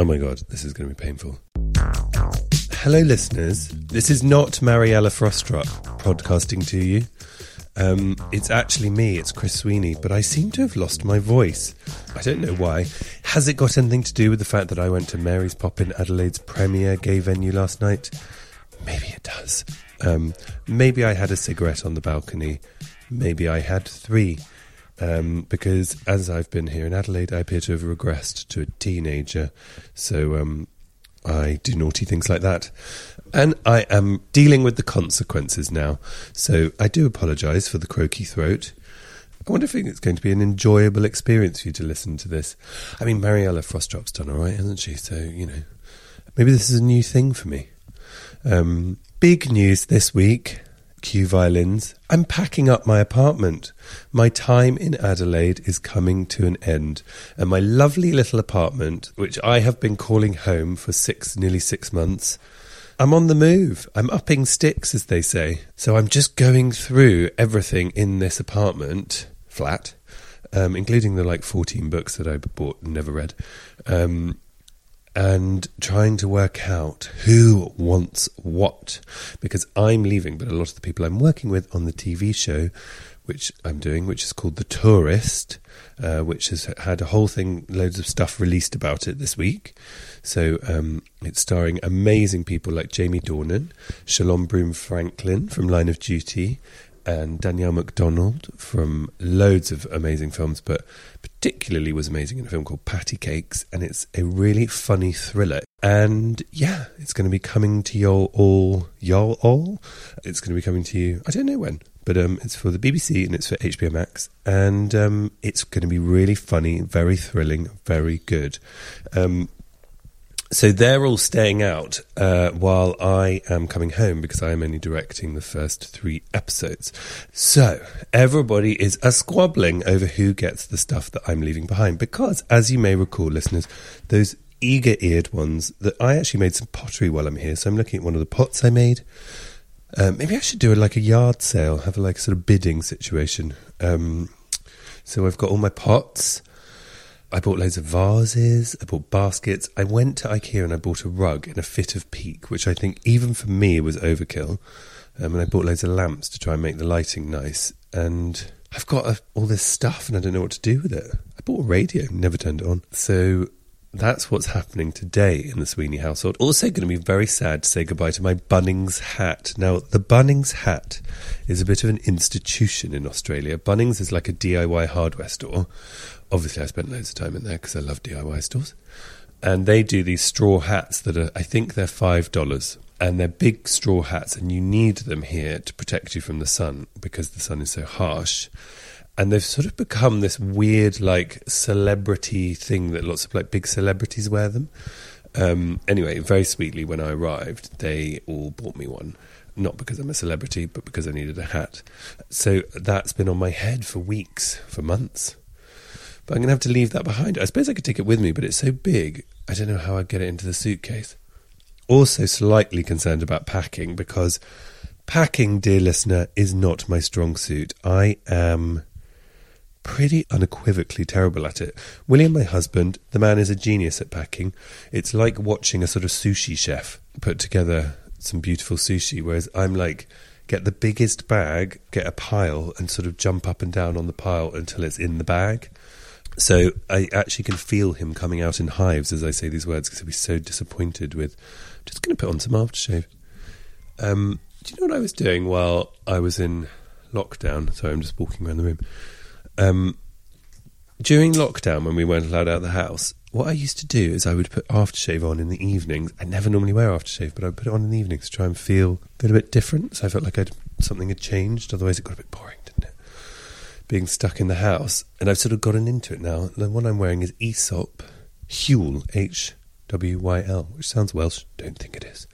Oh my god, this is going to be painful. Hello, listeners. This is not Mariella Frostrup podcasting to you. Um, it's actually me, it's Chris Sweeney, but I seem to have lost my voice. I don't know why. Has it got anything to do with the fact that I went to Mary's Poppin Adelaide's premier gay venue last night? Maybe it does. Um, maybe I had a cigarette on the balcony. Maybe I had three. Um, because as I've been here in Adelaide, I appear to have regressed to a teenager. So um, I do naughty things like that. And I am dealing with the consequences now. So I do apologise for the croaky throat. I wonder if it's going to be an enjoyable experience for you to listen to this. I mean, Mariella Frostrup's done all right, hasn't she? So, you know, maybe this is a new thing for me. Um, big news this week. Cue violins. I'm packing up my apartment. My time in Adelaide is coming to an end, and my lovely little apartment, which I have been calling home for six, nearly six months, I'm on the move. I'm upping sticks, as they say. So I'm just going through everything in this apartment flat, um, including the like 14 books that I bought and never read. Um, and trying to work out who wants what because I'm leaving, but a lot of the people I'm working with on the TV show, which I'm doing, which is called The Tourist, uh, which has had a whole thing, loads of stuff released about it this week. So um, it's starring amazing people like Jamie Dornan, Shalom Brune-Franklin from Line of Duty, and Danielle Macdonald from loads of amazing films, but particularly was amazing in a film called Patti Cake$, and it's a really funny thriller. And yeah, it's going to be coming to y'all all, y'all all. It's going to be coming to you. I don't know when, but um, it's for the BBC and it's for HBO Max, and um, it's going to be really funny, very thrilling, very good. Um, so they're all staying out uh, while I am coming home because I am only directing the first three episodes. So everybody is a squabbling over who gets the stuff that I'm leaving behind because, as you may recall, listeners, those eager eared ones that I actually made some pottery while I'm here. So I'm looking at one of the pots I made. Um, maybe I should do like a yard sale, have a like sort of bidding situation. Um, so I've got all my pots. I bought loads of vases, I bought baskets. I went to IKEA and I bought a rug in a fit of pique, which I think even for me was overkill. Um, and I bought loads of lamps to try and make the lighting nice. And I've got a, all this stuff and I don't know what to do with it. I bought a radio, never turned it on. So that's what's happening today in the Sweeney household. Also, going to be very sad to say goodbye to my Bunnings hat. Now, the Bunnings hat is a bit of an institution in Australia. Bunnings is like a DIY hardware store obviously I spent loads of time in there because I love DIY stores. And they do these straw hats that are, I think they're $5. And they're big straw hats, and you need them here to protect you from the sun because the sun is so harsh. And they've sort of become this weird, like, celebrity thing that lots of like big celebrities wear them. Um, anyway, very sweetly, when I arrived, they all bought me one not because I'm a celebrity, but because I needed a hat. So that's been on my head for weeks, for months. But I'm going to have to leave that behind. I suppose I could take it with me, but it's so big, I don't know how I'd get it into the suitcase. Also, slightly concerned about packing because packing, dear listener, is not my strong suit. I am pretty unequivocally terrible at it. William, my husband, the man is a genius at packing. It's like watching a sort of sushi chef put together some beautiful sushi, whereas I'm like, get the biggest bag, get a pile, and sort of jump up and down on the pile until it's in the bag. So I actually can feel him coming out in hives as I say these words because he'll be so disappointed with. I'm Just going to put on some aftershave. Um, do you know what I was doing while I was in lockdown? Sorry, I'm just walking around the room. Um, during lockdown, when we weren't allowed out of the house, what I used to do is I would put aftershave on in the evenings. I never normally wear aftershave, but I would put it on in the evenings to try and feel a bit different. So I felt like I'd something had changed. Otherwise, it got a bit boring? Being stuck in the house, and I've sort of gotten into it now. The one I'm wearing is Aesop Hwyl, H W Y L, which sounds Welsh. Don't think it is.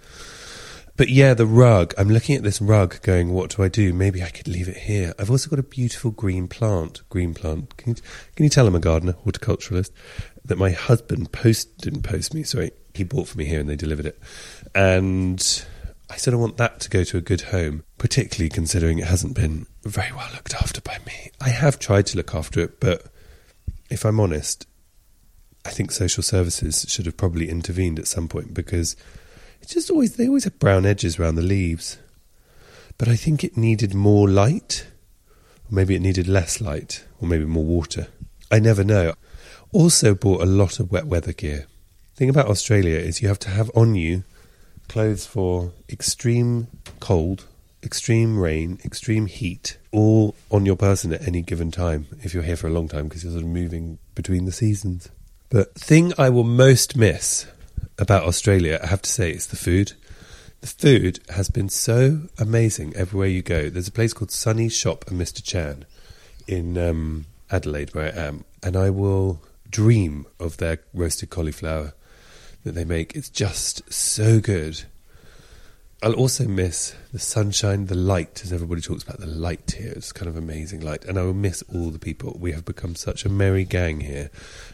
But yeah, the rug. I'm looking at this rug going, what do I do? Maybe I could leave it here. I've also got a beautiful green plant. Green plant. Can you, can you tell I'm a gardener, horticulturalist? That my husband post didn't post me, sorry. He bought for me here and they delivered it. And I sort of want that to go to a good home, particularly considering it hasn't been very well looked after by me. I have tried to look after it, but if I'm honest, I think social services should have probably intervened at some point because it's just always they always have brown edges around the leaves. But I think it needed more light, or maybe it needed less light, or maybe more water. I never know. Also bought a lot of wet weather gear. thing about Australia is you have to have on you clothes for extreme cold, extreme rain, extreme heat, all on your person at any given time if you're here for a long time because you're sort of moving between the seasons. But thing I will most miss about Australia, I have to say, is the food. The food has been so amazing everywhere you go. There's a place called Sunny Shop and Mr. Chan in um, Adelaide, where I am, and I will dream of their roasted cauliflower that they make. It's just so good. I'll also miss the sunshine, the light, as everybody talks about the light here. It's kind of amazing light. And I will miss all the people. We have become such a merry gang here.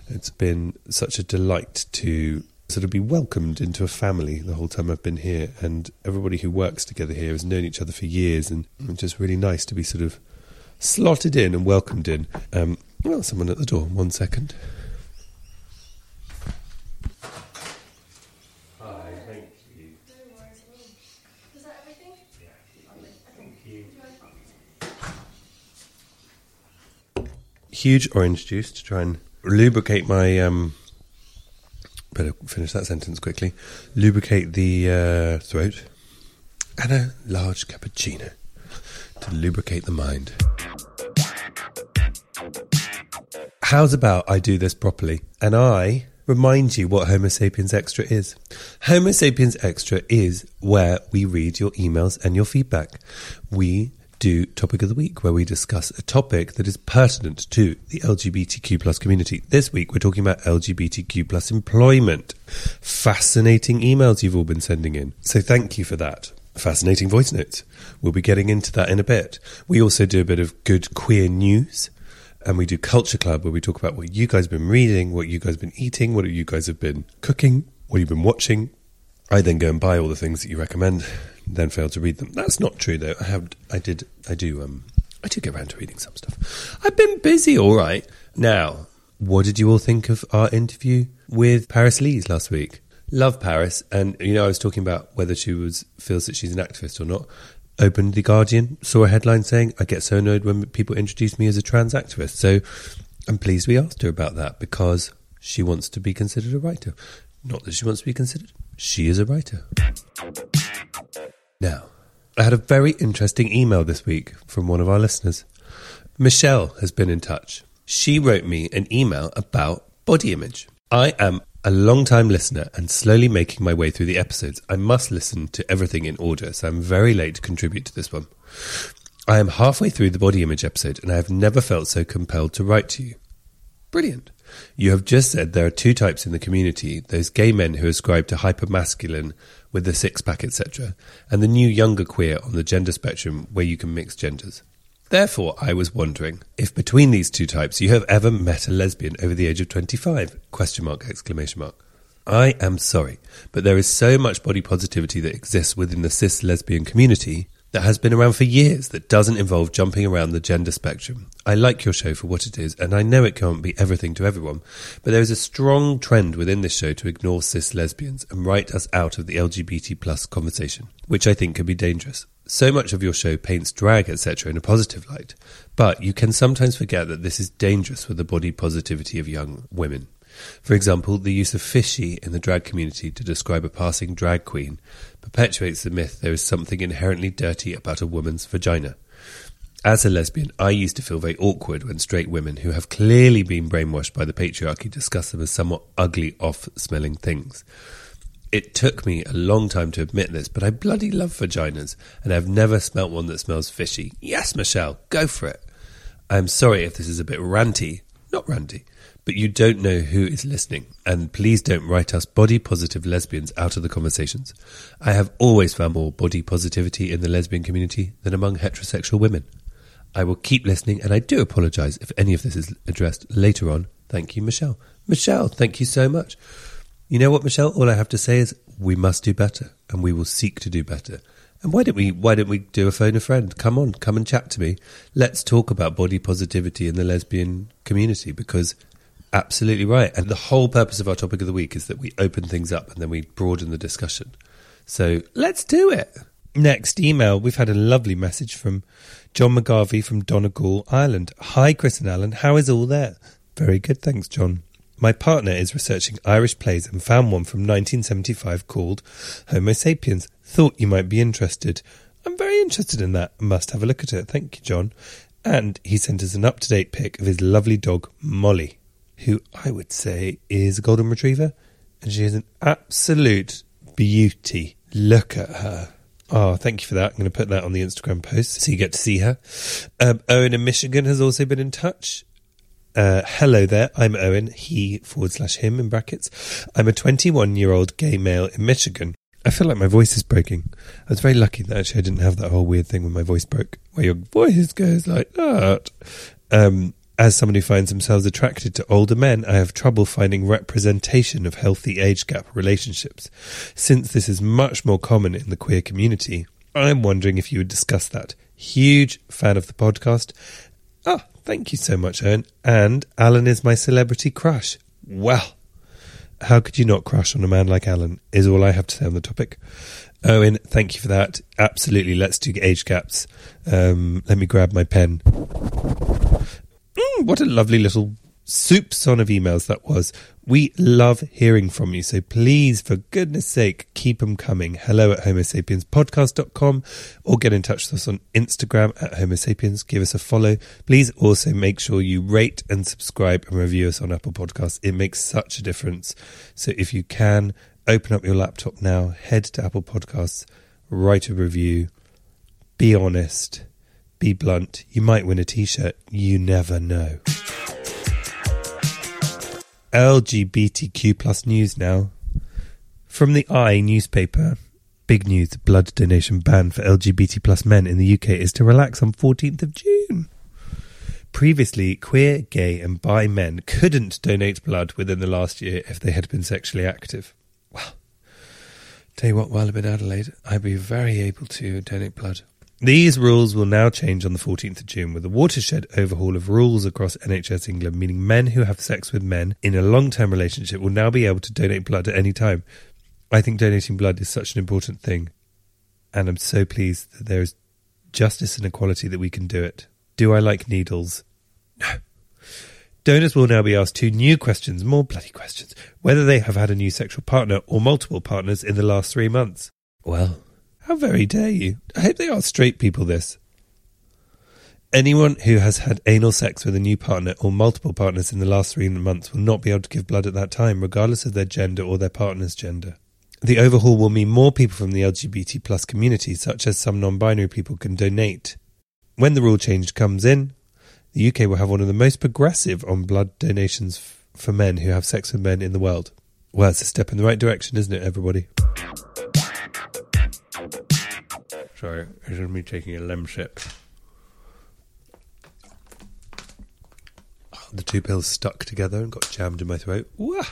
It's been such a delight to sort of be welcomed into a family the whole time I've been here. And everybody who works together here has known each other for years. And it's just really nice to be sort of slotted in and welcomed in. Um, well, someone at the door. One second. Hi, thank you. Is that everything? Huge orange juice to try and lubricate my um better finish that sentence quickly. Lubricate the uh, throat and a large cappuccino to lubricate the mind. How's about i do this properly and i remind you what homo sapiens extra is? Homo sapiens extra is where we read your emails and your feedback. We do topic of the week where we discuss a topic that is pertinent to the lgbtq plus community. This week we're talking about lgbtq plus employment. Fascinating emails you've all been sending in. So thank you for that fascinating voice notes we'll be getting into that in a bit. We also do a bit of good queer news and we do culture club where we talk about what you guys have been reading what you guys have been eating what you guys have been cooking what you've been watching. I then go and buy all the things that you recommend, then fail to read them. That's not true though. I have, I did, I do, um, I do get around to reading some stuff. I've been busy, all right. Now, what did you all think of our interview with Paris Lees last week? Love Paris, and you know, I was talking about whether she was feels that she's an activist or not. Opened the Guardian, saw a headline saying, "I get so annoyed when people introduce me as a trans activist." So, I'm pleased we asked her about that because she wants to be considered a writer. Not that she wants to be considered. She is a writer. Now, I had a very interesting email this week from one of our listeners. Michelle has been in touch. She wrote me an email about body image. I am a long time listener and slowly making my way through the episodes. I must listen to everything in order, so I'm very late to contribute to this one. I am halfway through the body image episode and I have never felt so compelled to write to you. Brilliant. You have just said there are two types in the community those gay men who ascribe to hypermasculine with the six pack, etc., and the new younger queer on the gender spectrum where you can mix genders. Therefore, I was wondering if between these two types you have ever met a lesbian over the age of 25? Question mark, exclamation mark. I am sorry, but there is so much body positivity that exists within the cis lesbian community that has been around for years that doesn't involve jumping around the gender spectrum. I like your show for what it is, and I know it can't be everything to everyone, but there is a strong trend within this show to ignore cis lesbians and write us out of the LGBT plus conversation, which I think can be dangerous. So much of your show paints drag, etc., in a positive light, but you can sometimes forget that this is dangerous for the body positivity of young women. For example, the use of fishy in the drag community to describe a passing drag queen perpetuates the myth there is something inherently dirty about a woman's vagina. As a lesbian, I used to feel very awkward when straight women who have clearly been brainwashed by the patriarchy discuss them as somewhat ugly, off smelling things. It took me a long time to admit this, but I bloody love vaginas, and I've never smelt one that smells fishy. Yes, Michelle, go for it. I'm sorry if this is a bit ranty. Not ranty, but you don't know who is listening, and please don't write us body positive lesbians out of the conversations. I have always found more body positivity in the lesbian community than among heterosexual women. I will keep listening, and I do apologise if any of this is addressed later on. Thank you, Michelle. Michelle, thank you so much. You know what, Michelle? All I have to say is we must do better, and we will seek to do better. And why don't we? Why don't we do a phone a friend? Come on, come and chat to me. Let's talk about body positivity in the lesbian community because absolutely right. And the whole purpose of our topic of the week is that we open things up and then we broaden the discussion. So let's do it. Next email, we've had a lovely message from John McGarvey from Donegal, Ireland. Hi, Chris and Alan. How is all there? Very good, thanks, John. My partner is researching Irish plays and found one from 1975 called Homo sapiens. Thought you might be interested. I'm very interested in that. Must have a look at it. Thank you, John. And he sent us an up to date pic of his lovely dog, Molly, who I would say is a golden retriever. And she is an absolute beauty. Look at her. Oh, thank you for that. I'm going to put that on the Instagram post so you get to see her. Um, Owen in Michigan has also been in touch. Uh, hello there, I'm Owen, he forward slash him in brackets. I'm a 21 year old gay male in Michigan. I feel like my voice is breaking. I was very lucky that actually I didn't have that whole weird thing when my voice broke, where your voice goes like that. Um, as someone who finds themselves attracted to older men, I have trouble finding representation of healthy age gap relationships. Since this is much more common in the queer community, I'm wondering if you would discuss that. Huge fan of the podcast. Ah, Thank you so much, Owen. And Alan is my celebrity crush. Well, how could you not crush on a man like Alan? Is all I have to say on the topic. Owen, thank you for that. Absolutely, let's do age gaps. Um, let me grab my pen. Mm, what a lovely little soup son of emails that was. We love hearing from you, so please, for goodness sake, keep them coming. Hello at homosapienspodcast.com or get in touch with us on Instagram at homosapiens. Give us a follow. Please also make sure you rate and subscribe and review us on Apple Podcasts. It makes such a difference. So if you can, open up your laptop now, head to Apple Podcasts, write a review, be honest, be blunt. You might win a t shirt. You never know. LGBTQ plus news now. From the I newspaper, big news: blood donation ban for LGBT plus men in the UK is to relax on 14th of June. Previously, queer, gay, and bi men couldn't donate blood within the last year if they had been sexually active. Well, tell you what, while I'm in Adelaide, I'd be very able to donate blood. These rules will now change on the 14th of June with a watershed overhaul of rules across NHS England, meaning men who have sex with men in a long term relationship will now be able to donate blood at any time. I think donating blood is such an important thing, and I'm so pleased that there is justice and equality that we can do it. Do I like needles? No. Donors will now be asked two new questions, more bloody questions, whether they have had a new sexual partner or multiple partners in the last three months. Well, how very dare you? I hope they ask straight people this. Anyone who has had anal sex with a new partner or multiple partners in the last three months will not be able to give blood at that time, regardless of their gender or their partner's gender. The overhaul will mean more people from the LGBT plus community, such as some non-binary people, can donate. When the rule change comes in, the UK will have one of the most progressive on blood donations f- for men who have sex with men in the world. Well, it's a step in the right direction, isn't it, everybody? Sorry, this is me taking a Lemsip. Oh, the two pills stuck together and got jammed in my throat. Wah!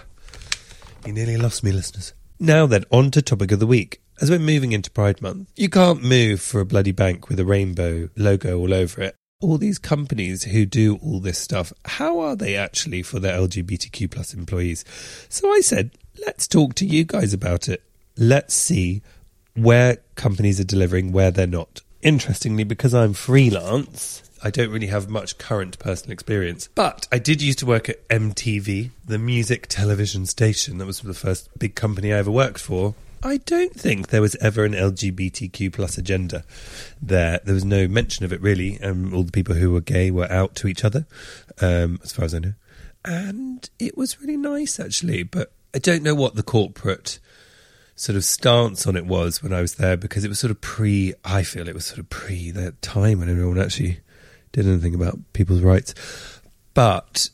You nearly lost me, listeners. Now then, on to topic of the week. As we're moving into Pride Month, you can't move for a bloody bank with a rainbow logo all over it. All these companies who do all this stuff, how are they actually for their LGBTQ plus employees? So I said, let's talk to you guys about it. Let's see where companies are delivering, where they're not. Interestingly, because I'm freelance, I don't really have much current personal experience. But I did used to work at MTV, the music television station. That was the first big company I ever worked for. I don't think there was ever an LGBTQ plus agenda there. There was no mention of it really. Um, all the people who were gay were out to each other, um, as far as I know. And it was really nice actually. But I don't know what the corporate sort of stance on it was when I was there because it was sort of pre, I feel it was sort of pre that time when everyone actually did anything about people's rights. But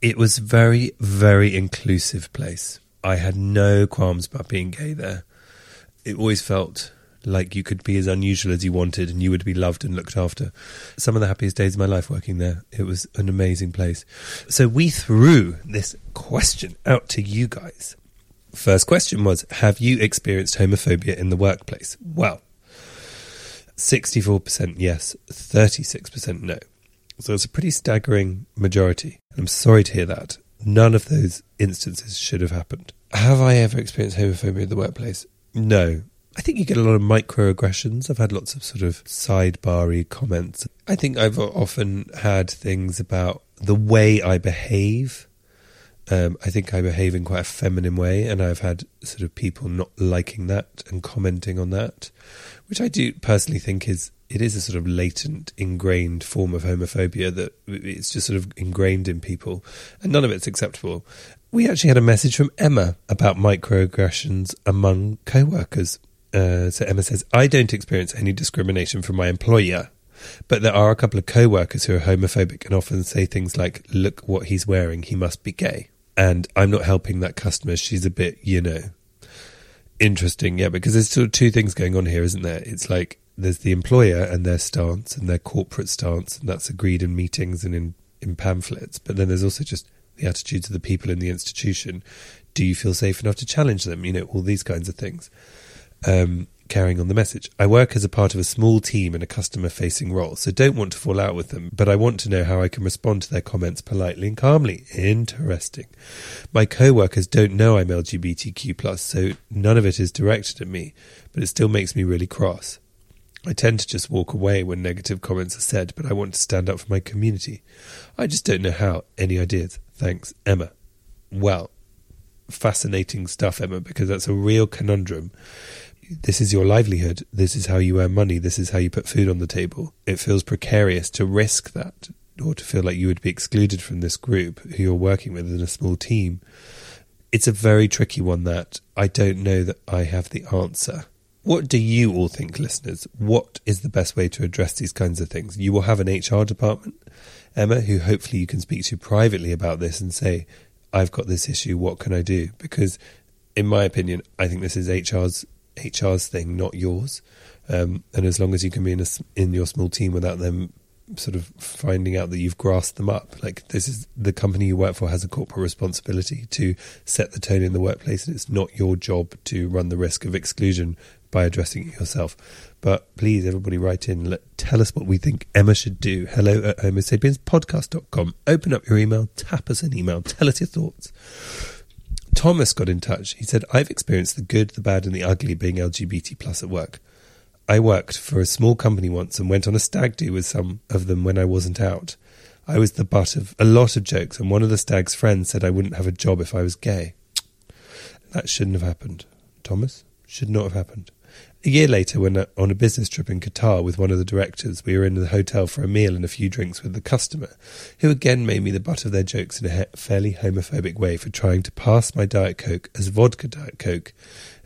it was very, very inclusive place. I had no qualms about being gay there. It always felt like you could be as unusual as you wanted and you would be loved and looked after. Some of the happiest days of my life working there. It was an amazing place. So we threw this question out to you guys. First question was Have you experienced homophobia in the workplace? Well, 64% yes, 36% no. So it's a pretty staggering majority. I'm sorry to hear that. None of those instances should have happened. Have I ever experienced homophobia in the workplace? No. I think you get a lot of microaggressions. I've had lots of sort of sidebary comments. I think I've often had things about the way I behave. Um, I think I behave in quite a feminine way, and I've had sort of people not liking that and commenting on that, which I do personally think is it is a sort of latent, ingrained form of homophobia that it's just sort of ingrained in people, and none of it's acceptable. We actually had a message from Emma about microaggressions among co-workers. Uh, so Emma says, "I don't experience any discrimination from my employer." But there are a couple of co workers who are homophobic and often say things like, Look what he's wearing, he must be gay. And I'm not helping that customer. She's a bit, you know, interesting. Yeah, because there's sort of two things going on here, isn't there? It's like there's the employer and their stance and their corporate stance, and that's agreed in meetings and in, in pamphlets. But then there's also just the attitudes of the people in the institution. Do you feel safe enough to challenge them? You know, all these kinds of things. Um, carrying on the message. I work as a part of a small team in a customer facing role, so don't want to fall out with them, but I want to know how I can respond to their comments politely and calmly. Interesting. My co workers don't know I'm LGBTQ, so none of it is directed at me, but it still makes me really cross. I tend to just walk away when negative comments are said, but I want to stand up for my community. I just don't know how. Any ideas? Thanks, Emma. Well, fascinating stuff, Emma, because that's a real conundrum. This is your livelihood. This is how you earn money. This is how you put food on the table. It feels precarious to risk that or to feel like you would be excluded from this group who you're working with in a small team. It's a very tricky one that I don't know that I have the answer. What do you all think, listeners? What is the best way to address these kinds of things? You will have an HR department, Emma, who hopefully you can speak to privately about this and say, I've got this issue, what can I do? Because, in my opinion, I think this is HR's HR's thing, not yours. Um, and as long as you can be in a, in your small team without them sort of finding out that you've grasped them up, like this is the company you work for has a corporate responsibility to set the tone in the workplace, and it's not your job to run the risk of exclusion by addressing it yourself. But please, everybody, write in. Let, tell us what we think Emma should do. Hello at homosapienspodcast.com. Open up your email, tap us an email, tell us your thoughts. Thomas got in touch. He said, I've experienced the good, the bad, and the ugly being LGBT plus at work. I worked for a small company once and went on a stag do with some of them when I wasn't out. I was the butt of a lot of jokes, and one of the stag's friends said I wouldn't have a job if I was gay. That shouldn't have happened. Thomas? Should not have happened. A year later, when uh, on a business trip in Qatar with one of the directors, we were in the hotel for a meal and a few drinks with the customer, who again made me the butt of their jokes in a fairly homophobic way for trying to pass my Diet Coke as vodka Diet Coke,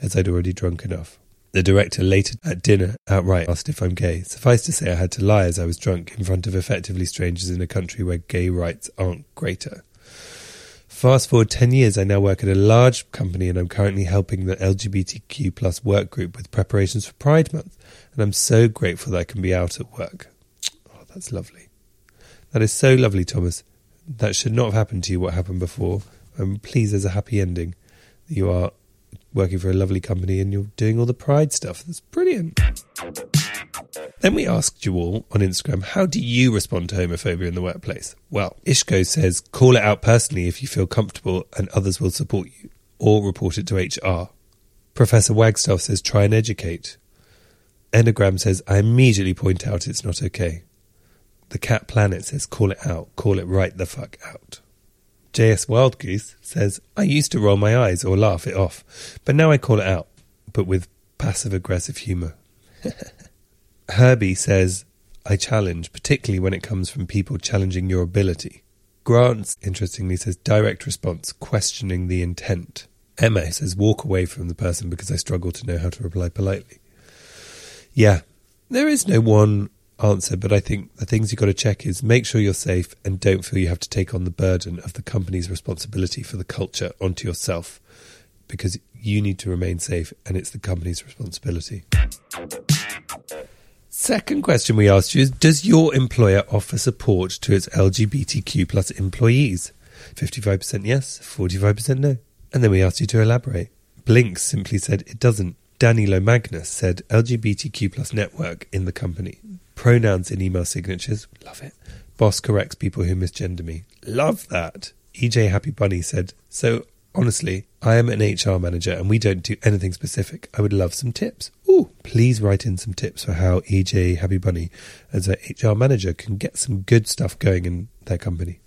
as I'd already drunk enough. The director later at dinner outright asked if I'm gay. Suffice to say, I had to lie as I was drunk in front of effectively strangers in a country where gay rights aren't greater. Fast forward 10 years, I now work at a large company and I'm currently helping the LGBTQ plus work group with preparations for Pride Month. And I'm so grateful that I can be out at work. Oh, that's lovely. That is so lovely, Thomas. That should not have happened to you what happened before. I'm pleased there's a happy ending. You are working for a lovely company and you're doing all the Pride stuff. That's brilliant. Then we asked you all on Instagram, how do you respond to homophobia in the workplace? Well, Ishko says, call it out personally if you feel comfortable and others will support you, or report it to HR. Professor Wagstaff says, try and educate. Enneagram says, I immediately point out it's not okay. The Cat Planet says, call it out, call it right the fuck out. JS Wildgoose says, I used to roll my eyes or laugh it off, but now I call it out, but with passive aggressive humour. Herbie says, I challenge, particularly when it comes from people challenging your ability. Grant, interestingly, says direct response, questioning the intent. Emma says walk away from the person because I struggle to know how to reply politely. Yeah, there is no one answer, but I think the things you've got to check is make sure you're safe and don't feel you have to take on the burden of the company's responsibility for the culture onto yourself because you need to remain safe and it's the company's responsibility. Second question we asked you is Does your employer offer support to its LGBTQ plus employees? 55% yes, 45% no. And then we asked you to elaborate. Blink simply said it doesn't. Danilo Magnus said LGBTQ plus network in the company. Pronouns in email signatures. Love it. Boss corrects people who misgender me. Love that. EJ Happy Bunny said, So honestly, I am an HR manager and we don't do anything specific. I would love some tips. Ooh, please write in some tips for how EJ Happy Bunny, as a HR manager, can get some good stuff going in their company.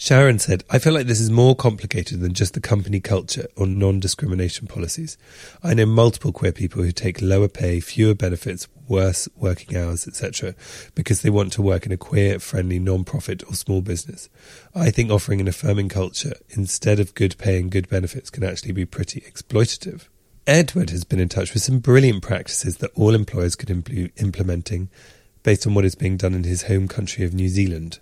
Sharon said, I feel like this is more complicated than just the company culture or non discrimination policies. I know multiple queer people who take lower pay, fewer benefits, worse working hours, etc., because they want to work in a queer friendly non profit or small business. I think offering an affirming culture instead of good pay and good benefits can actually be pretty exploitative. Edward has been in touch with some brilliant practices that all employers could impl- implementing based on what is being done in his home country of New Zealand.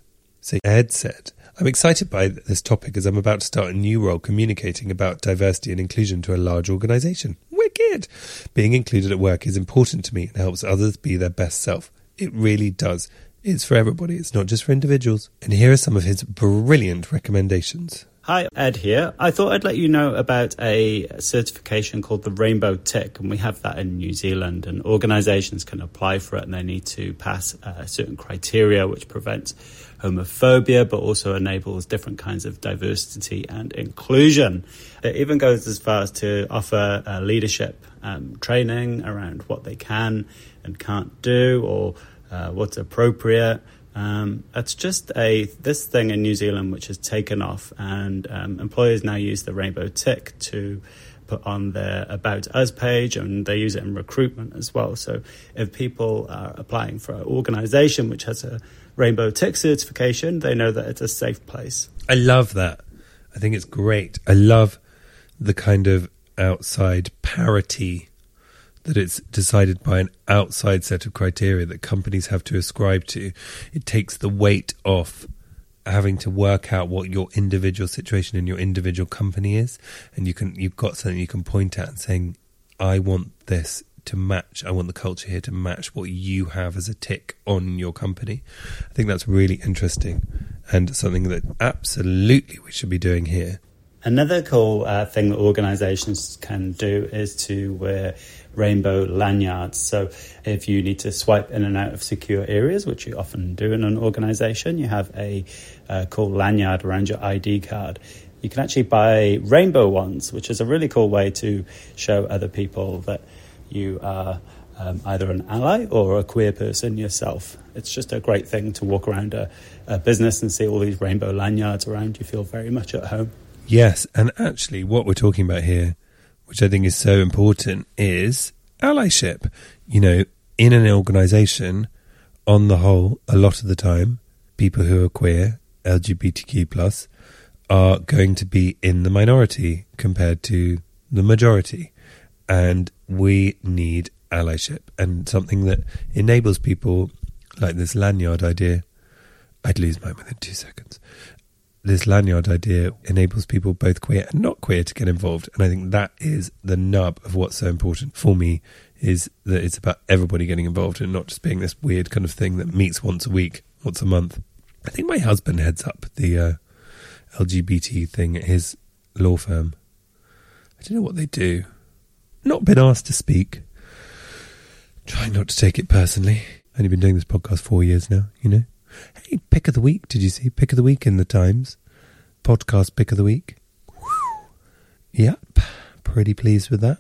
So Ed said, I'm excited by this topic as I'm about to start a new role communicating about diversity and inclusion to a large organisation. Wicked! Being included at work is important to me and helps others be their best self. It really does. It's for everybody, it's not just for individuals. And here are some of his brilliant recommendations. Hi, Ed here. I thought I'd let you know about a certification called the Rainbow Tick, and we have that in New Zealand. And organisations can apply for it, and they need to pass uh, certain criteria which prevents homophobia, but also enables different kinds of diversity and inclusion. It even goes as far as to offer uh, leadership um, training around what they can and can't do, or uh, what's appropriate. Um, it's just a this thing in New Zealand which has taken off, and um, employers now use the rainbow tick to put on their About Us page, and they use it in recruitment as well. So if people are applying for an organisation which has a rainbow tick certification, they know that it's a safe place. I love that. I think it's great. I love the kind of outside parity that it's decided by an outside set of criteria that companies have to ascribe to. It takes the weight off having to work out what your individual situation in your individual company is and you can you've got something you can point at and saying I want this to match I want the culture here to match what you have as a tick on your company. I think that's really interesting and something that absolutely we should be doing here. Another cool uh, thing that organizations can do is to wear rainbow lanyards. So, if you need to swipe in and out of secure areas, which you often do in an organization, you have a uh, cool lanyard around your ID card. You can actually buy rainbow ones, which is a really cool way to show other people that you are um, either an ally or a queer person yourself. It's just a great thing to walk around a, a business and see all these rainbow lanyards around. You feel very much at home. Yes, and actually, what we're talking about here, which I think is so important, is allyship. You know, in an organization, on the whole, a lot of the time, people who are queer, LGBTQ plus, are going to be in the minority compared to the majority. And we need allyship and something that enables people, like this lanyard idea. I'd lose mine within two seconds this lanyard idea enables people both queer and not queer to get involved. And I think that is the nub of what's so important for me is that it's about everybody getting involved and not just being this weird kind of thing that meets once a week, once a month. I think my husband heads up the uh, LGBT thing at his law firm. I don't know what they do. Not been asked to speak. Trying not to take it personally. Only been doing this podcast four years now, you know. Hey, pick of the week. Did you see pick of the week in the Times? Podcast pick of the week. Yep, pretty pleased with that.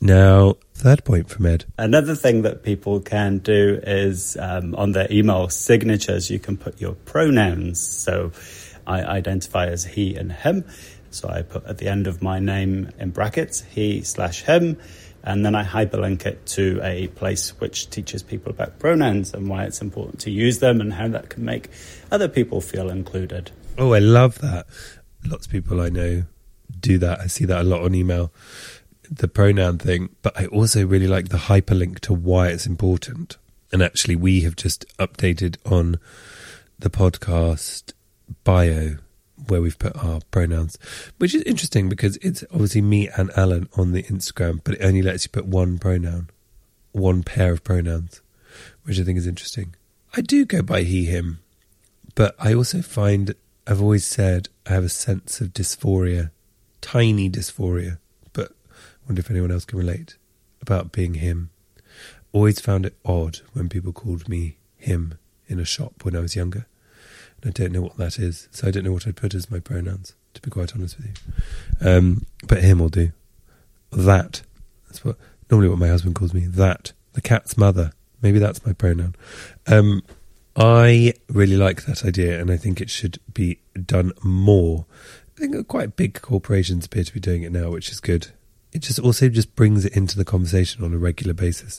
Now, third point from Ed. Another thing that people can do is um, on their email signatures, you can put your pronouns. So I identify as he and him. So I put at the end of my name in brackets, he slash him. And then I hyperlink it to a place which teaches people about pronouns and why it's important to use them and how that can make other people feel included. Oh, I love that. Lots of people I know do that. I see that a lot on email, the pronoun thing. But I also really like the hyperlink to why it's important. And actually, we have just updated on the podcast bio where we've put our pronouns, which is interesting because it's obviously me and Alan on the Instagram, but it only lets you put one pronoun, one pair of pronouns, which I think is interesting. I do go by he, him, but I also find I've always said I have a sense of dysphoria, tiny dysphoria, but I wonder if anyone else can relate about being him. Always found it odd when people called me him in a shop when I was younger. I don't know what that is, so I don't know what I'd put as my pronouns, to be quite honest with you. Um, but him will do. That. That's what normally what my husband calls me. That. The cat's mother. Maybe that's my pronoun. Um, I really like that idea, and I think it should be done more. I think quite big corporations appear to be doing it now, which is good. It just also just brings it into the conversation on a regular basis.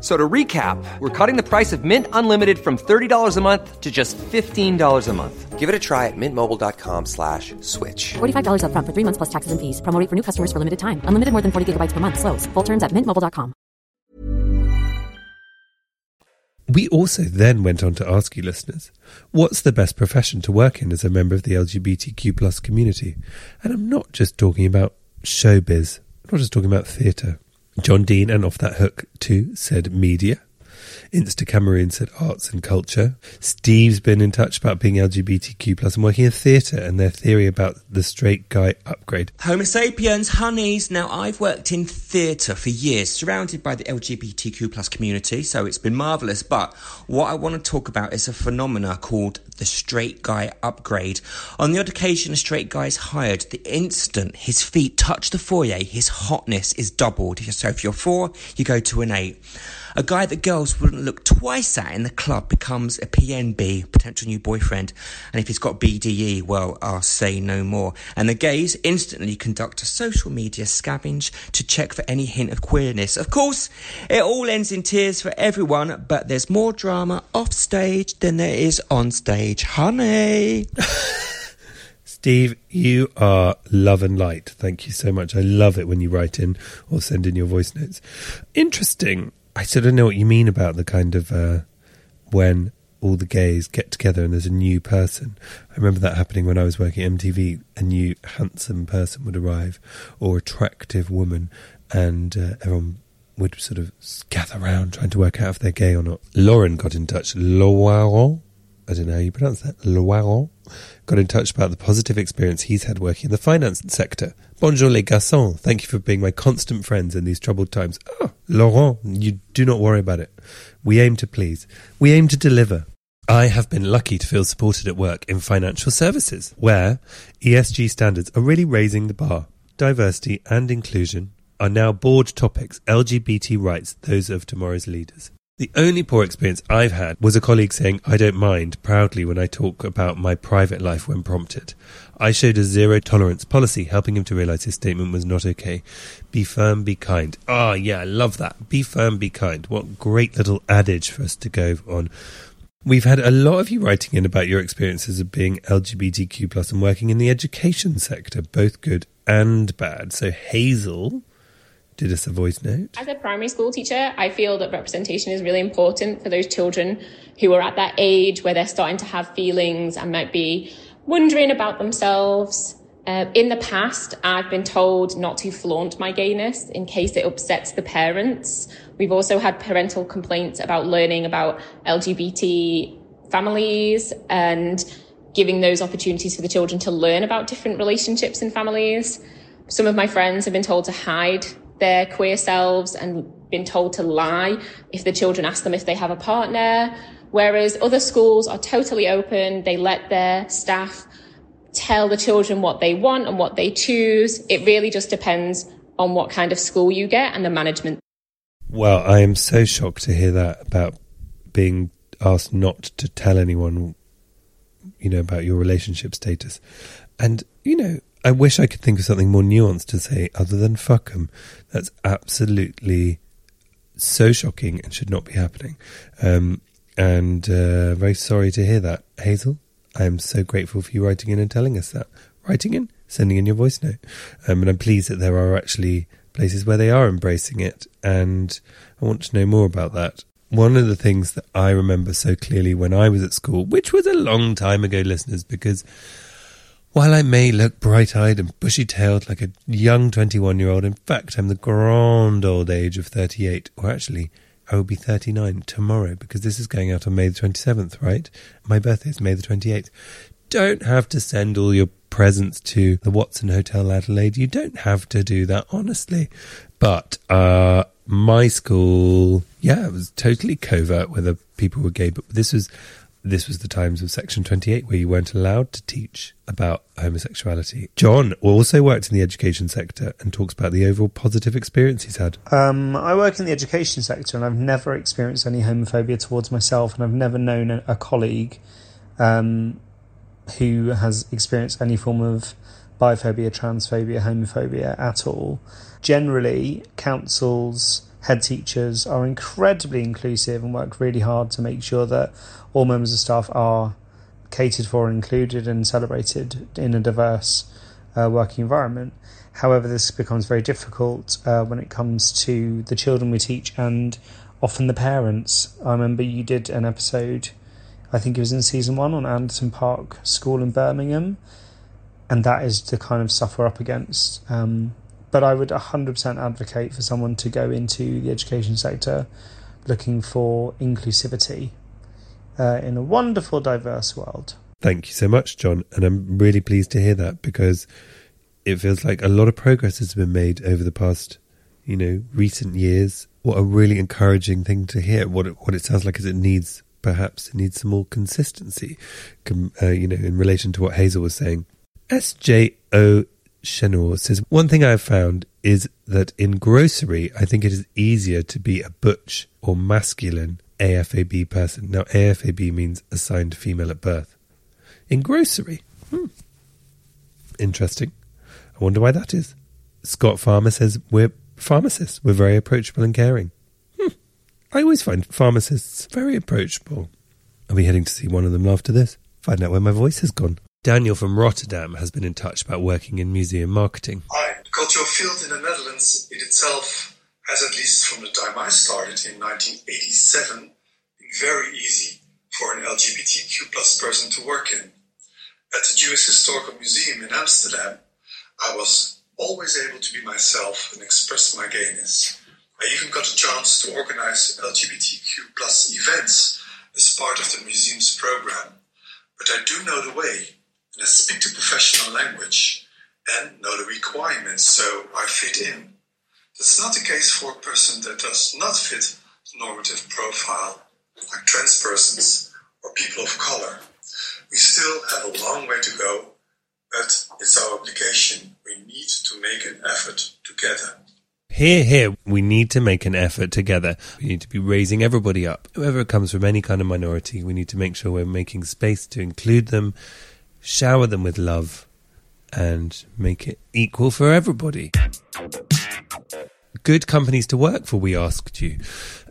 F- So to recap, we're cutting the price of Mint Unlimited from $30 a month to just $15 a month. Give it a try at mintmobile.com slash switch. $45 upfront for three months plus taxes and fees. Promo rate for new customers for limited time. Unlimited more than 40 gigabytes per month. Slows. Full terms at mintmobile.com. We also then went on to ask you listeners, what's the best profession to work in as a member of the LGBTQ plus community? And I'm not just talking about showbiz, I'm not just talking about theatre. John Dean and Off That Hook too said media. Insta Cameroon said arts and culture. Steve's been in touch about being LGBTQ plus and working in theatre and their theory about the straight guy upgrade. Homo sapiens, honeys. Now, I've worked in theatre for years, surrounded by the LGBTQ plus community, so it's been marvellous. But what I want to talk about is a phenomena called the straight guy upgrade. On the odd occasion, a straight guy is hired. The instant his feet touch the foyer, his hotness is doubled. So if you're four, you go to an eight. A guy that girls wouldn't look twice at in the club becomes a PNB, potential new boyfriend. And if he's got BDE, well, I'll say no more. And the gays instantly conduct a social media scavenge to check for any hint of queerness. Of course, it all ends in tears for everyone, but there's more drama off stage than there is on stage. Honey! Steve, you are love and light. Thank you so much. I love it when you write in or send in your voice notes. Interesting. I sort of know what you mean about the kind of uh, when all the gays get together and there's a new person. I remember that happening when I was working at MTV. A new handsome person would arrive or attractive woman, and uh, everyone would sort of gather around trying to work out if they're gay or not. Lauren got in touch. Lauren, I don't know how you pronounce that. Lauren got in touch about the positive experience he's had working in the finance sector. Bonjour les garçons. Thank you for being my constant friends in these troubled times. Oh, Laurent, you do not worry about it. We aim to please. We aim to deliver. I have been lucky to feel supported at work in financial services, where ESG standards are really raising the bar. Diversity and inclusion are now board topics, LGBT rights, those of tomorrow's leaders. The only poor experience I've had was a colleague saying, I don't mind proudly when I talk about my private life when prompted. I showed a zero tolerance policy, helping him to realize his statement was not okay. Be firm, be kind. Ah, yeah, I love that. Be firm, be kind. What great little adage for us to go on. We've had a lot of you writing in about your experiences of being LGBTQ plus and working in the education sector, both good and bad. So Hazel did us a voice note. As a primary school teacher, I feel that representation is really important for those children who are at that age where they're starting to have feelings and might be wondering about themselves. Uh, in the past, I've been told not to flaunt my gayness in case it upsets the parents. We've also had parental complaints about learning about LGBT families and giving those opportunities for the children to learn about different relationships and families. Some of my friends have been told to hide their queer selves and been told to lie if the children ask them if they have a partner. Whereas other schools are totally open. They let their staff tell the children what they want and what they choose. It really just depends on what kind of school you get and the management. Well, I am so shocked to hear that about being asked not to tell anyone, you know, about your relationship status. And, you know, I wish I could think of something more nuanced to say other than fuck 'em. That's absolutely so shocking and should not be happening. Um, and uh, very sorry to hear that. Hazel, I am so grateful for you writing in and telling us that. Writing in, sending in your voice note. Um, and I'm pleased that there are actually places where they are embracing it. And I want to know more about that. One of the things that I remember so clearly when I was at school, which was a long time ago, listeners, because while I may look bright eyed and bushy tailed like a young 21 year old, in fact, I'm the grand old age of 38, or actually, I will be 39 tomorrow because this is going out on May the 27th, right? My birthday is May the 28th. Don't have to send all your presents to the Watson Hotel Adelaide. You don't have to do that, honestly. But uh, my school, yeah, it was totally covert whether people were gay, but this was this was the times of Section 28 where you weren't allowed to teach about homosexuality. John also worked in the education sector and talks about the overall positive experience he's had. Um, I work in the education sector and I've never experienced any homophobia towards myself, and I've never known a, colleague um, who has experienced any form of biphobia, transphobia, homophobia at all. Generally, councils, head teachers are incredibly inclusive and work really hard to make sure that all members of staff are catered for, included, and celebrated in a diverse uh, working environment. However, this becomes very difficult uh, when it comes to the children we teach and often the parents. I remember you did an episode, I think it was in season one, on Anderton Park School in Birmingham, and that is the kind of stuff we're up against. Um, but I would 100% advocate for someone to go into the education sector looking for inclusivity uh, in a wonderful, diverse world. Thank you so much, John. And I'm really pleased to hear that because it feels like a lot of progress has been made over the past, you know, recent years. What a really encouraging thing to hear. What it, what it sounds like is it needs, perhaps, it needs some more consistency, uh, you know, in relation to what Hazel was saying. SJO Chenor says, One thing I've found is that in grocery, I think it is easier to be a butch or masculine AFAB person. Now, AFAB means assigned female at birth. In grocery? Hmm. Interesting. I wonder why that is. Scott Farmer says we're pharmacists. We're very approachable and caring. Hmm. I always find pharmacists very approachable. I'll be heading to see one of them after this. Find out where my voice has gone. Daniel from Rotterdam has been in touch about working in museum marketing. Hi. Cultural field in the Netherlands in itself has, at least from the time I started in 1987, been very easy for an LGBTQ plus person to work in. At the Jewish Historical Museum in Amsterdam, I was always able to be myself and express my gayness. I even got a chance to organize LGBTQ plus events as part of the museum's program. But I do know the way and I speak the professional language and know the requirements so I fit in. That's not the case for a person that does not fit the normative profile, like trans persons or people of color. We still have a long way to go, but it's our obligation. We need to make an effort together. Here, here, we need to make an effort together. We need to be raising everybody up. Whoever comes from any kind of minority, we need to make sure we're making space to include them, shower them with love, and make it equal for everybody. Good companies to work for, we asked you.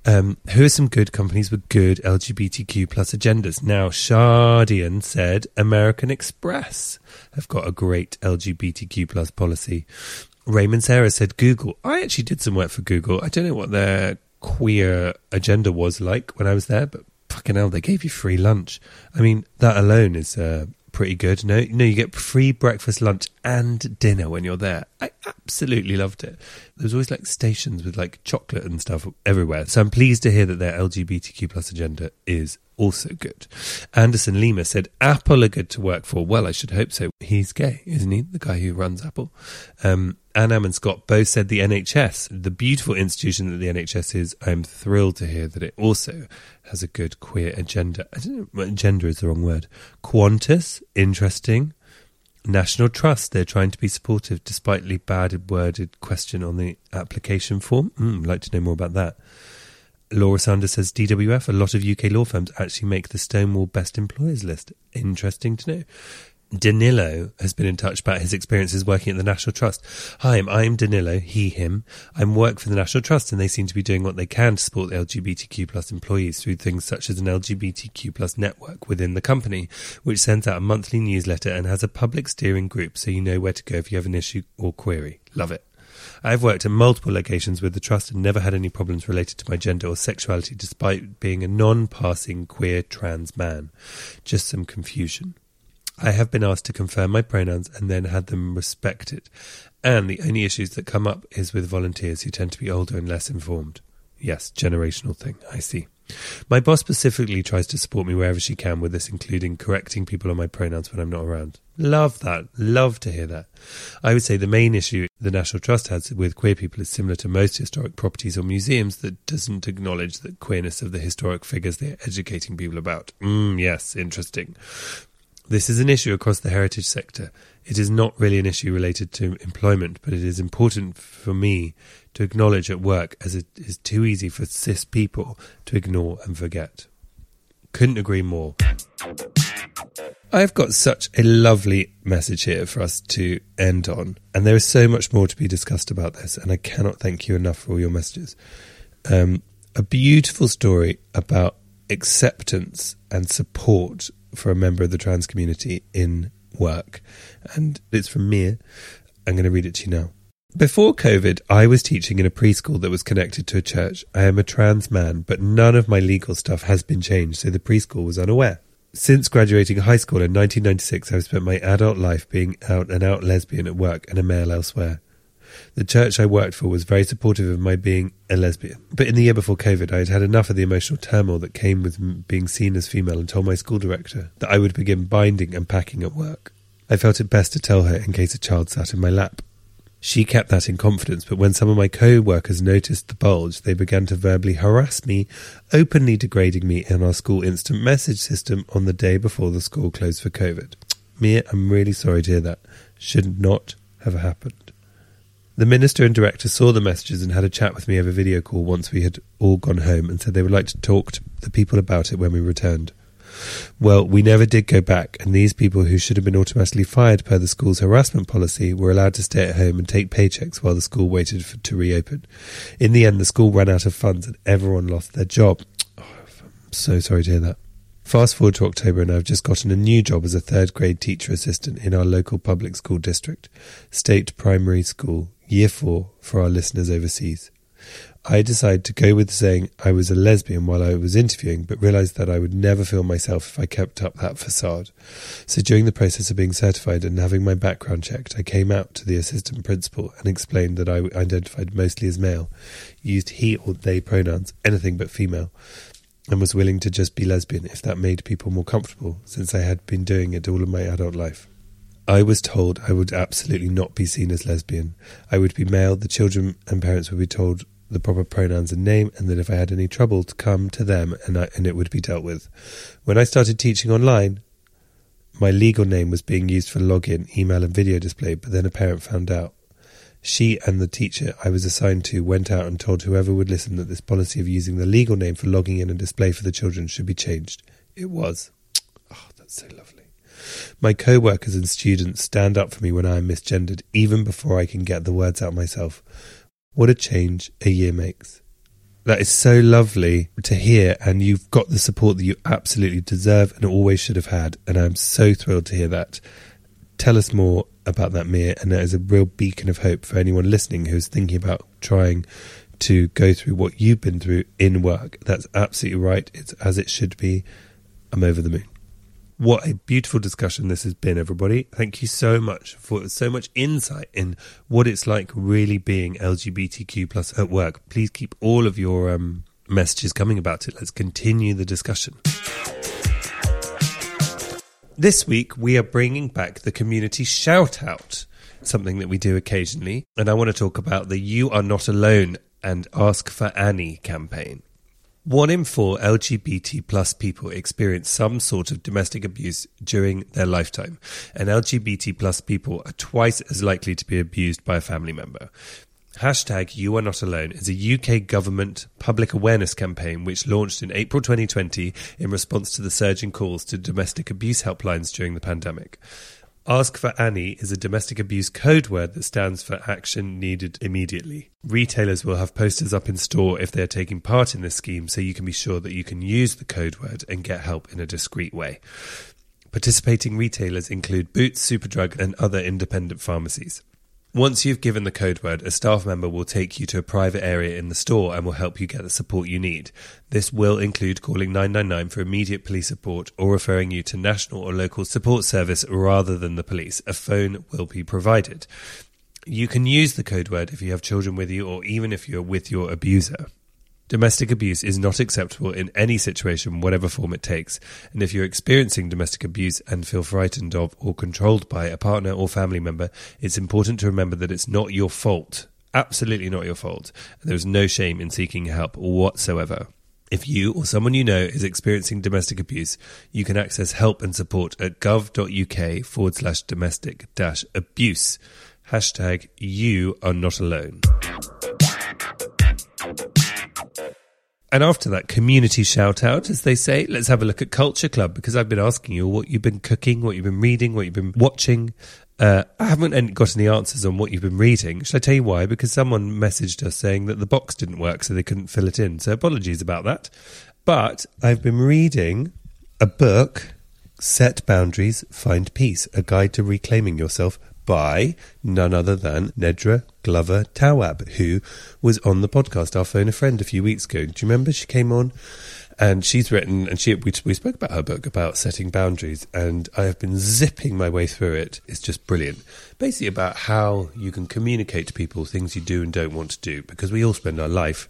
Um, who are some good companies with good LGBTQ plus agendas? Now, Shardian said American Express have got a great LGBTQ plus policy. Raymond Sarah said Google. I actually did some work for Google. I don't know what their queer agenda was like when I was there, but fucking hell, they gave you free lunch. I mean, that alone is uh, pretty good. No, no, you get free breakfast, lunch, and dinner when you're there. I absolutely loved it. There's always like stations with like chocolate and stuff everywhere. So I'm pleased to hear that their LGBTQ plus agenda is also good. Anderson Lima said, Apple are good to work for. Well, I should hope so. He's gay, isn't he? The guy who runs Apple. Um, Annam and Scott both said the NHS, the beautiful institution that the NHS is, I'm thrilled to hear that it also has a good queer agenda. I don't know, agenda is the wrong word. Qantas, interesting. National Trust, they're trying to be supportive despite the bad worded question on the application form. Mm, I'd like to know more about that. Laura Sanders says DWF, a lot of UK law firms actually make the Stonewall Best Employers list. Interesting to know. Danilo has been in touch about his experiences working at the National Trust. Hi, I'm Danilo, he, him. I'm work for the National Trust and they seem to be doing what they can to support the LGBTQ plus employees through things such as an LGBTQ plus network within the company, which sends out a monthly newsletter and has a public steering group so you know where to go if you have an issue or query. Love it. I've worked in multiple locations with the trust and never had any problems related to my gender or sexuality despite being a non-passing queer trans man. Just some confusion. I have been asked to confirm my pronouns and then had them respected. And the only issues that come up is with volunteers who tend to be older and less informed. Yes, generational thing, I see. My boss specifically tries to support me wherever she can with this, including correcting people on my pronouns when I'm not around. Love that. Love to hear that. I would say the main issue the National Trust has with queer people is similar to most historic properties or museums that doesn't acknowledge the queerness of the historic figures they're educating people about. Mm, yes, interesting. This is an issue across the heritage sector. It is not really an issue related to employment, but it is important for me to acknowledge at work as it is too easy for cis people to ignore and forget. Couldn't agree more. I've got such a lovely message here for us to end on, and there is so much more to be discussed about this, and I cannot thank you enough for all your messages. Um, a beautiful story about acceptance and support for a member of the trans community in work, and it's from Mia. I'm going to read it to you now. Before COVID, I was teaching in a preschool that was connected to a church. I am a trans man, but none of my legal stuff has been changed, so the preschool was unaware. Since graduating high school in 1996, I've spent my adult life being out and out lesbian at work and a male elsewhere. The church I worked for was very supportive of my being a lesbian. But in the year before COVID, I had had enough of the emotional turmoil that came with being seen as female and told my school director that I would begin binding and packing at work. I felt it best to tell her in case a child sat in my lap. She kept that in confidence, but when some of my co workers noticed the bulge, they began to verbally harass me, openly degrading me in our school instant message system on the day before the school closed for COVID. Mia, I'm really sorry to hear that. Should not have happened. The minister and director saw the messages and had a chat with me over video call once we had all gone home and said they would like to talk to the people about it when we returned. Well, we never did go back, and these people who should have been automatically fired per the school's harassment policy were allowed to stay at home and take paychecks while the school waited for, to reopen. In the end, the school ran out of funds and everyone lost their job. Oh, I'm so sorry to hear that. Fast forward to October, and I've just gotten a new job as a third grade teacher assistant in our local public school district, State Primary School, Year 4 for our listeners overseas. I decided to go with saying I was a lesbian while I was interviewing, but realized that I would never feel myself if I kept up that facade. So during the process of being certified and having my background checked, I came out to the assistant principal and explained that I identified mostly as male, used he or they pronouns, anything but female, and was willing to just be lesbian if that made people more comfortable, since I had been doing it all of my adult life. I was told I would absolutely not be seen as lesbian. I would be male, the children and parents would be told the proper pronouns and name, and that if I had any trouble, to come to them and, I, and it would be dealt with. When I started teaching online, my legal name was being used for login, email, and video display, but then a parent found out. She and the teacher I was assigned to went out and told whoever would listen that this policy of using the legal name for logging in and display for the children should be changed. It was. Oh, that's so lovely. My co workers and students stand up for me when I am misgendered, even before I can get the words out myself. What a change a year makes. That is so lovely to hear, and you've got the support that you absolutely deserve and always should have had. And I'm so thrilled to hear that. Tell us more about that, Mia, and that is a real beacon of hope for anyone listening who's thinking about trying to go through what you've been through in work. That's absolutely right. It's as it should be. I'm over the moon. What a beautiful discussion this has been, everybody. Thank you so much for so much insight in what it's like really being LGBTQ plus at work. Please keep all of your um, messages coming about it. Let's continue the discussion. This week, we are bringing back the community shout out, something that we do occasionally. And I want to talk about the You Are Not Alone and Ask for Annie campaign. One in four LGBT plus people experience some sort of domestic abuse during their lifetime, and LGBT plus people are twice as likely to be abused by a family member. Hashtag You Are Not Alone is a UK government public awareness campaign which launched in April 2020 in response to the surging calls to domestic abuse helplines during the pandemic. Ask for Annie is a domestic abuse code word that stands for action needed immediately. Retailers will have posters up in store if they are taking part in this scheme so you can be sure that you can use the code word and get help in a discreet way. Participating retailers include Boots, Superdrug, and other independent pharmacies. Once you've given the code word, a staff member will take you to a private area in the store and will help you get the support you need. This will include calling 999 for immediate police support or referring you to national or local support service rather than the police. A phone will be provided. You can use the code word if you have children with you or even if you're with your abuser. Domestic abuse is not acceptable in any situation, whatever form it takes. And if you're experiencing domestic abuse and feel frightened of or controlled by a partner or family member, it's important to remember that it's not your fault. Absolutely not your fault. And there's no shame in seeking help whatsoever. If you or someone you know is experiencing domestic abuse, you can access help and support at gov.uk forward slash domestic dash abuse. Hashtag you are not alone. And after that community shout out, as they say, let's have a look at Culture Club because I've been asking you what you've been cooking, what you've been reading, what you've been watching. Uh, I haven't got any answers on what you've been reading. Should I tell you why? Because someone messaged us saying that the box didn't work, so they couldn't fill it in. So apologies about that. But I've been reading a book, Set Boundaries, Find Peace, a guide to reclaiming yourself by none other than Nedra Glover Tawwab, who was on the podcast, Our Phone a Friend, a few weeks ago. Do you remember she came on? And she's written, and she we, we spoke about her book about setting boundaries, and I have been zipping my way through it. It's just brilliant. Basically, about how you can communicate to people things you do and don't want to do, because we all spend our life.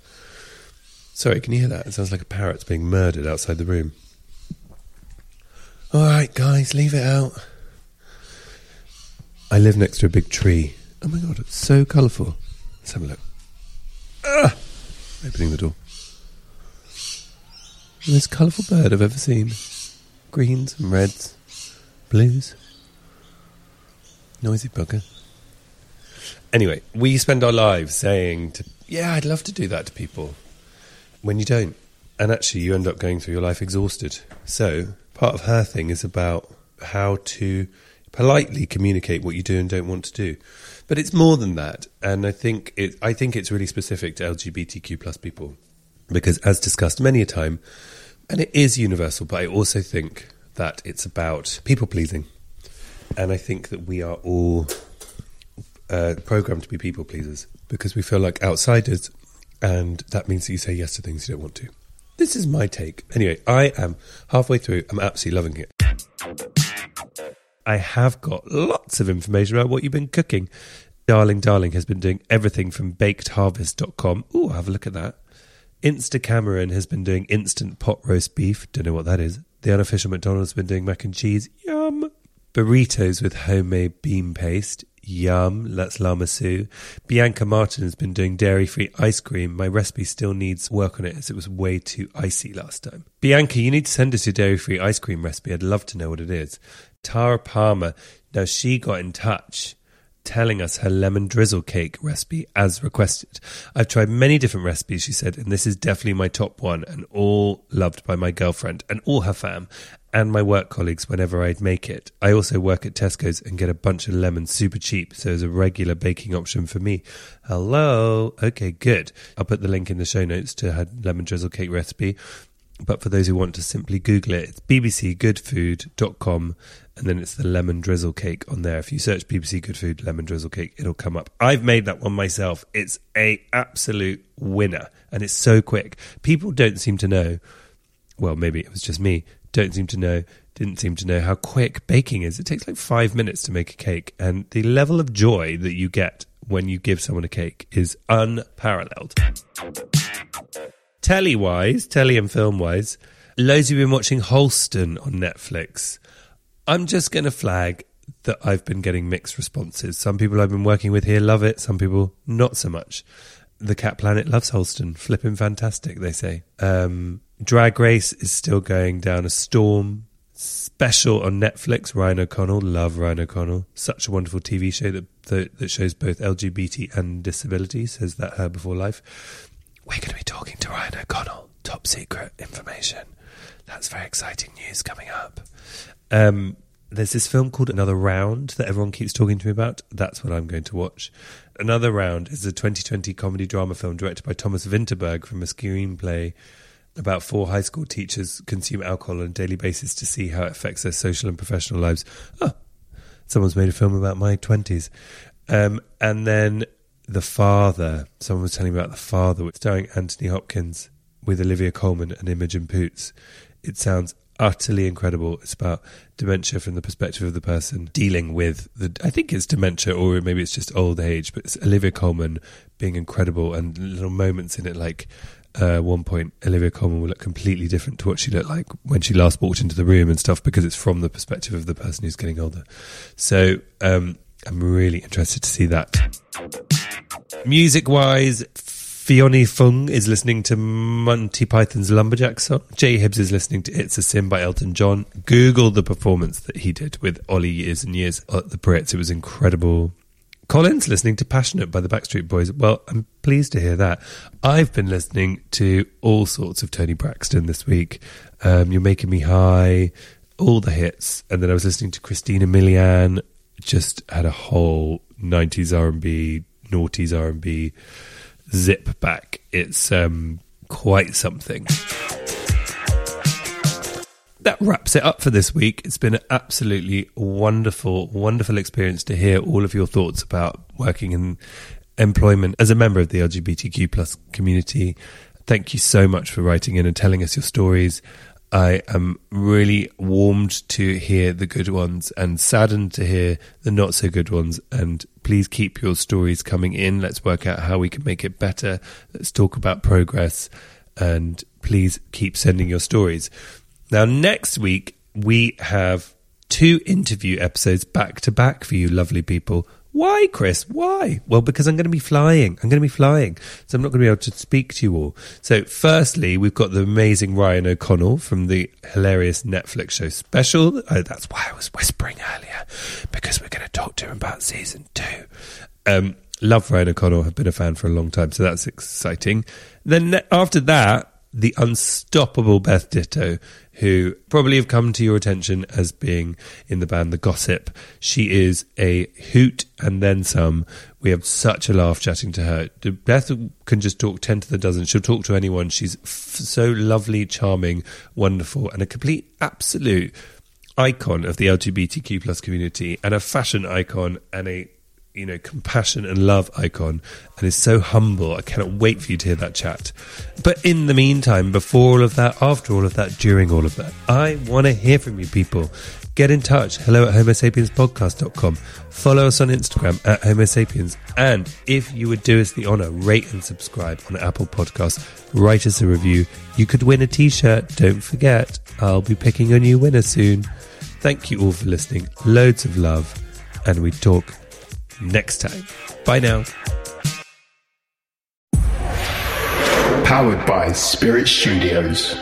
Sorry, can you hear that? It sounds like a parrot's being murdered outside the room. All right, guys, leave it out. I live next to a big tree. Oh my god, it's so colourful. Let's have a look. Ah! Opening the door. The most colourful bird I've ever seen. Greens and reds, blues. Noisy bugger. Anyway, we spend our lives saying, to, yeah, I'd love to do that to people. When you don't. And actually, you end up going through your life exhausted. So, part of her thing is about how to politely communicate what you do and don't want to do. But it's more than that, and I think it. I think it's really specific to LGBTQ plus people because, as discussed many a time, and it is universal. But I also think that it's about people pleasing, and I think that we are all uh, programmed to be people pleasers because we feel like outsiders, and that means that you say yes to things you don't want to. This is my take. Anyway, I am halfway through. I'm absolutely loving it. I have got lots of information about what you've been cooking. Darling Darling has been doing everything from bakedharvest.com. Ooh, have a look at that. Insta Cameron has been doing instant pot roast beef. Don't know what that is. The unofficial McDonald's has been doing mac and cheese. Yum. Burritos with homemade bean paste. Yum. That's Lamasu. Bianca Martin has been doing dairy free ice cream. My recipe still needs work on it as it was way too icy last time. Bianca, you need to send us your dairy free ice cream recipe. I'd love to know what it is. Tara Palmer, now she got in touch telling us her lemon drizzle cake recipe as requested. I've tried many different recipes, she said, and this is definitely my top one and all loved by my girlfriend and all her fam and my work colleagues whenever I'd make it. I also work at Tesco's and get a bunch of lemons super cheap, so it's a regular baking option for me. Hello. Okay, good. I'll put the link in the show notes to her lemon drizzle cake recipe. But for those who want to simply Google it, it's bbcgoodfood.com and then it's the lemon drizzle cake on there. If you search BBC Good Food lemon drizzle cake, it'll come up. I've made that one myself. It's a absolute winner and it's so quick. People don't seem to know. Well, maybe it was just me. Don't seem to know. Didn't seem to know how quick baking is. It takes like five minutes to make a cake, and the level of joy that you get when you give someone a cake is unparalleled. telly wise, telly and film wise, loads of you have been watching Halston on Netflix. I'm just going to flag that I've been getting mixed responses. Some people I've been working with here love it, some people not so much. The Cat Planet loves Halston. Flipping fantastic, they say. Um, Drag Race is still going down a storm. Special on Netflix, Ryan O'Connell. Love Ryan O'Connell. Such a wonderful TV show that, that, that shows both LGBT and disability. Says that her before life. We're going to be talking to Ryan O'Connell. Top secret information. That's very exciting news coming up. Um, there's this film called Another Round that everyone keeps talking to me about. That's what I'm going to watch. Another Round is a 2020 comedy drama film directed by Thomas Vinterberg from a screenplay about four high school teachers consume alcohol on a daily basis to see how it affects their social and professional lives. Oh, someone's made a film about my 20s. Um, and then The Father. Someone was telling me about The Father, starring Anthony Hopkins with Olivia Colman and Imogen Poots. It sounds utterly incredible. It's about dementia from the perspective of the person dealing with the. I think it's dementia, or maybe it's just old age. But it's Olivia Colman being incredible, and little moments in it, like uh, one point, Olivia Colman will look completely different to what she looked like when she last walked into the room and stuff, because it's from the perspective of the person who's getting older. So um, I'm really interested to see that. Music wise, Fiona Fung is listening to Monty Python's Lumberjack song. Jay Hibbs is listening to It's a Sin by Elton John. Google the performance that he did with Olly years and years at the Brits. It was incredible. Colin's listening to Passionate by the Backstreet Boys. Well, I'm pleased to hear that. I've been listening to all sorts of Toni Braxton this week. Um, You're Making Me High, all the hits. And then I was listening to Christina Milian. Just had a whole 90s R&B, noughties R&B zip back. It's um, quite something. That wraps it up for this week. It's been an absolutely wonderful, wonderful experience to hear all of your thoughts about working in employment as a member of the LGBTQ plus community. Thank you so much for writing in and telling us your stories. I am really warmed to hear the good ones and saddened to hear the not so good ones. And please keep your stories coming in. Let's work out how we can make it better. Let's talk about progress. And please keep sending your stories. Now, next week, we have two interview episodes back to back for you, lovely people. Why, Chris? Why? Well, because I'm going to be flying. I'm going to be flying. So I'm not going to be able to speak to you all. So, firstly, we've got the amazing Ryan O'Connell from the hilarious Netflix show Special. Oh, that's why I was whispering earlier, because we're going to talk to him about season two. Um, love Ryan O'Connell. Have been a fan for a long time. So that's exciting. Then after that, the unstoppable Beth Ditto, who probably have come to your attention as being in the band The Gossip. She is a hoot and then some. We have such a laugh chatting to her. Beth can just talk 10 to the dozen. She'll talk to anyone. She's f- so lovely, charming, wonderful, and a complete, absolute icon of the LGBTQ plus community and a fashion icon and a you know, compassion and love icon and is so humble. I cannot wait for you to hear that chat. But in the meantime, before all of that, after all of that, during all of that, I want to hear from you people. Get in touch. Hello at homosapienspodcast.com. Follow us on Instagram at homosapiens. And if you would do us the honor, rate and subscribe on Apple Podcasts. Write us a review. You could win a t-shirt. Don't forget, I'll be picking a new winner soon. Thank you all for listening. Loads of love. And we talk next time. Bye now. Powered by Spirit Studios.